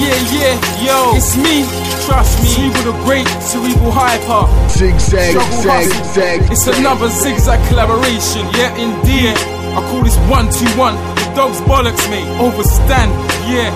yeah, yeah, yo, it's me. Trust me, we with a great cerebral hyper. Zigzag, zigzag, zigzag. It's another zigzag collaboration, yeah, indeed. I call this one two one. The dogs bollocks me, overstand, yeah,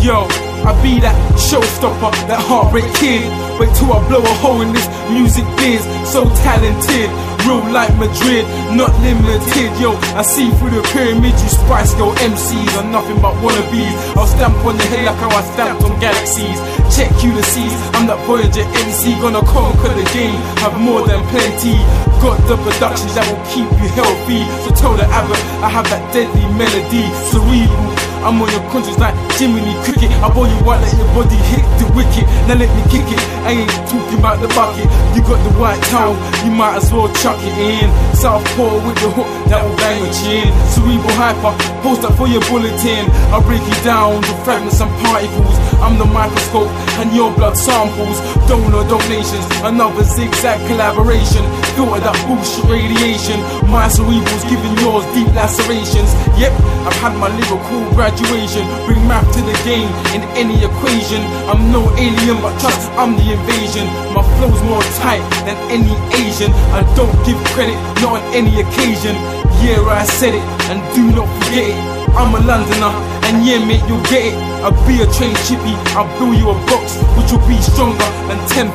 yo. I be that showstopper, that heartbreak kid. Wait till I blow a hole in this music biz. So talented, real like Madrid, not limited. Yo, I see through the pyramid, you spice yo MCs are nothing but wannabes. I'll stamp on the head like how I stamped on galaxies. Check Ulysses, I'm that Voyager MC, gonna conquer the game. Have more than plenty. Got the production that will keep you healthy. So tell the Abbott, I have that deadly melody, cerebral. I'm on your conscience like Jiminy Cricket. I ball you out, let your body hit the wicket. Now let me kick it. I ain't talking about the bucket. You got the white towel, you might as well chuck it in. Southpaw with the hook, that will bang your chin. Cerebral hyper, post up for your bulletin. I'll break you down to fragments and particles. I'm the microscope and your blood samples. Donor donations, another zigzag collaboration. Filter that bullshit radiation. My cerebral's giving yours deep lacerations. Yep, I've had my lyrical graduation. Bring math to the game in any equation. I'm no alien, but trust I'm the invasion. My flow's more tight than any Asian. I don't give credit, not on any occasion. Yeah, I said it, and do not forget it. I'm a Londoner, and yeah, mate, you'll get it. I'll be a train chippy, I'll build you a box, which will be stronger than 10,000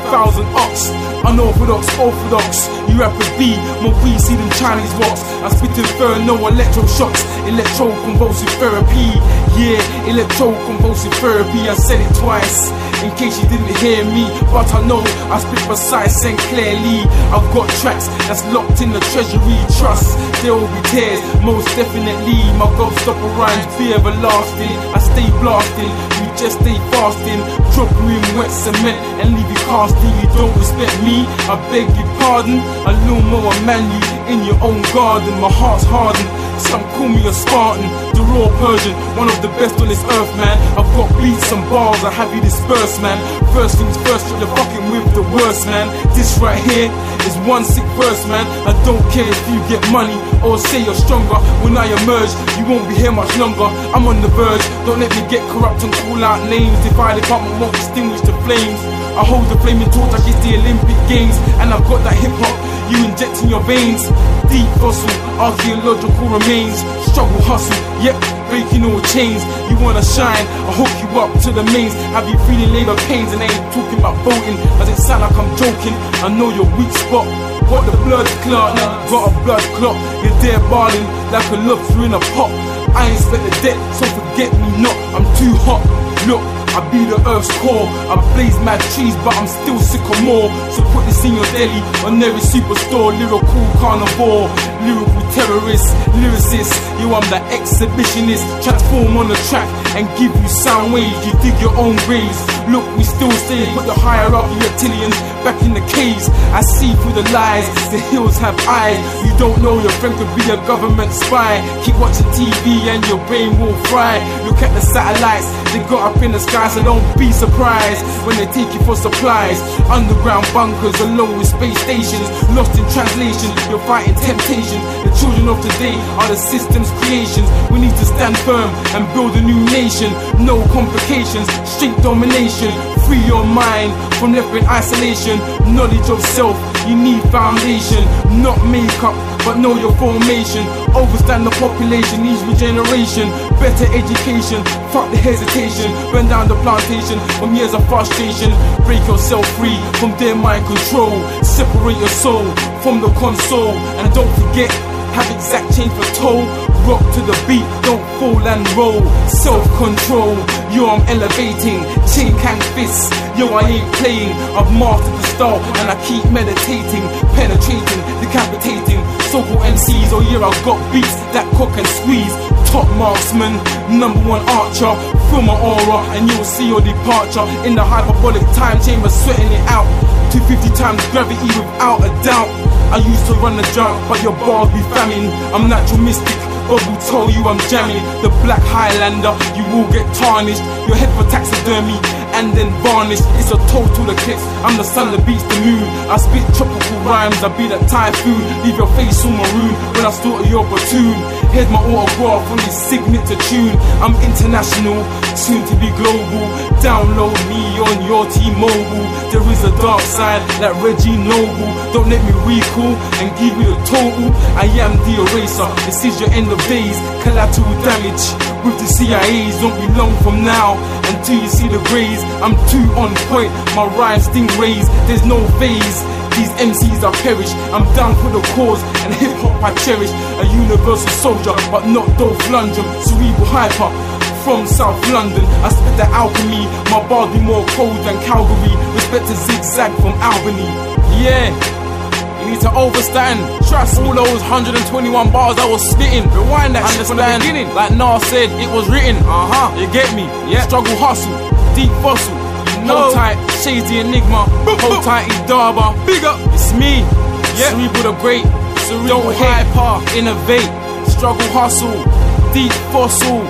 ox. Unorthodox, orthodox, you rappers be, more see them Chinese walks. I spit inferno electroshocks, electroconvulsive therapy. Yeah, electroconvulsive therapy, I said it twice. In case you didn't hear me, but I know I speak precise and clearly. I've got tracks that's locked in the treasury trust. There will be tears, most definitely. My gobstopper rhymes be everlasting. I stay blasting, you just stay fasting. Drop you in wet cement and leave you casting. You don't respect me, I beg your pardon. A little more man you in your own garden. My heart's hardened. Some call me a Spartan, raw Persian, one of the best on this earth, man. I've got beats and bars, I have you dispersed, man. First things first, you're fucking with the worst, man. This right here is one sick verse, man. I don't care if you get money or say you're stronger. When I emerge, you won't be here much longer. I'm on the verge, don't let me get corrupt and call out names. The fire department won't extinguish the flames. I hold the flaming torch like it's the Olympic Games, and I've got that hip hop you inject in your veins. Deep fossil, archaeological remains. Struggle, hustle, yep, breaking all chains. You wanna shine, I hook you up to the mains. Have you feeling labor pains and I ain't talking about voting. Does it sound like I'm joking? I know your weak spot. Got the blood clot, got a blood clot. You're there balling like a lobster in a pot. I ain't spent the debt, so forget me not. I'm too hot. Look, I be the earth's core. I blaze mad trees, but I'm still sick of more. So put this in your deli on every superstore. Lyrical carnivore, lyrical terrorist, lyricist. You, I'm the exhibitionist. Transform on the track and give you sound waves. You dig your own graves. Look, we still stay. Put the higher up reptilians back in the caves. I see through the lies. The hills have eyes. You don't know your friend could be a government spy. Keep watching TV and your brain will fry. Look at the satellites. They got up in the sky, so don't be surprised when they take you for supplies. Underground bunkers along with space stations. Lost in translation, you're fighting temptation. The children of today are the system's creations. We need to stand firm and build a new nation. No complications, straight domination. Free your mind from left in isolation. Knowledge of self, you need foundation, not makeup, but know your formation. Overstand the population needs regeneration. Better education, fuck the hesitation. Burn down the plantation from years of frustration. Break yourself free from their mind control. Separate your soul from the console. And don't forget, have exact change for toll. Rock to the beat, don't fall and roll. Self control, yo, I'm elevating. Chin can fist, yo, I ain't playing. I've mastered the style and I keep meditating, penetrating, decapitating. So called MCs, oh yeah, I've got beats that cook and squeeze. Top marksman, number one archer. Feel my aura and you'll see your departure. In the hyperbolic time chamber, sweating it out. 250 times gravity without a doubt. I used to run the jump, but your bars be famine. I'm natural mystic. Bob will tell you I'm jamming. The black Highlander, you will get tarnished. Your head for taxidermy and then varnished. It's a total eclipse. I'm the sun that beats the moon. I spit tropical rhymes. I be that typhoon. Leave your face all maroon when I slaughter your platoon. Here's my autograph on this signature tune. I'm international, soon to be global. Download me on your T-Mobile. there is a dark side like Reggie Noble. Don't let me recall and give me the total. I am the eraser. This is your end of days. Collateral damage with the CIA's. Don't be long from now until you see the grays. I'm too on point. My rhymes stingrays. There's no phase. These MCs are perish. I'm down for the cause and hip hop I cherish. A universal soldier, but not Dolph Lundgren. Cerebral hyper from South London. I spit the alchemy. My bars be more cold than Calgary. Respect to zigzag from Albany. Yeah. You need to overstand. Trust all those 121 bars I was spitting. Rewind that shit from the beginning. Like Nas said, it was written. Uh huh. You get me? Yeah. Struggle, hustle, deep fossil. Hold tight, shady enigma. Hold tight, Idaba. Big up, it's me. Yeah. Cerebral the great. Cerebral Don't hyper, innovate. Struggle, hustle, deep fossil.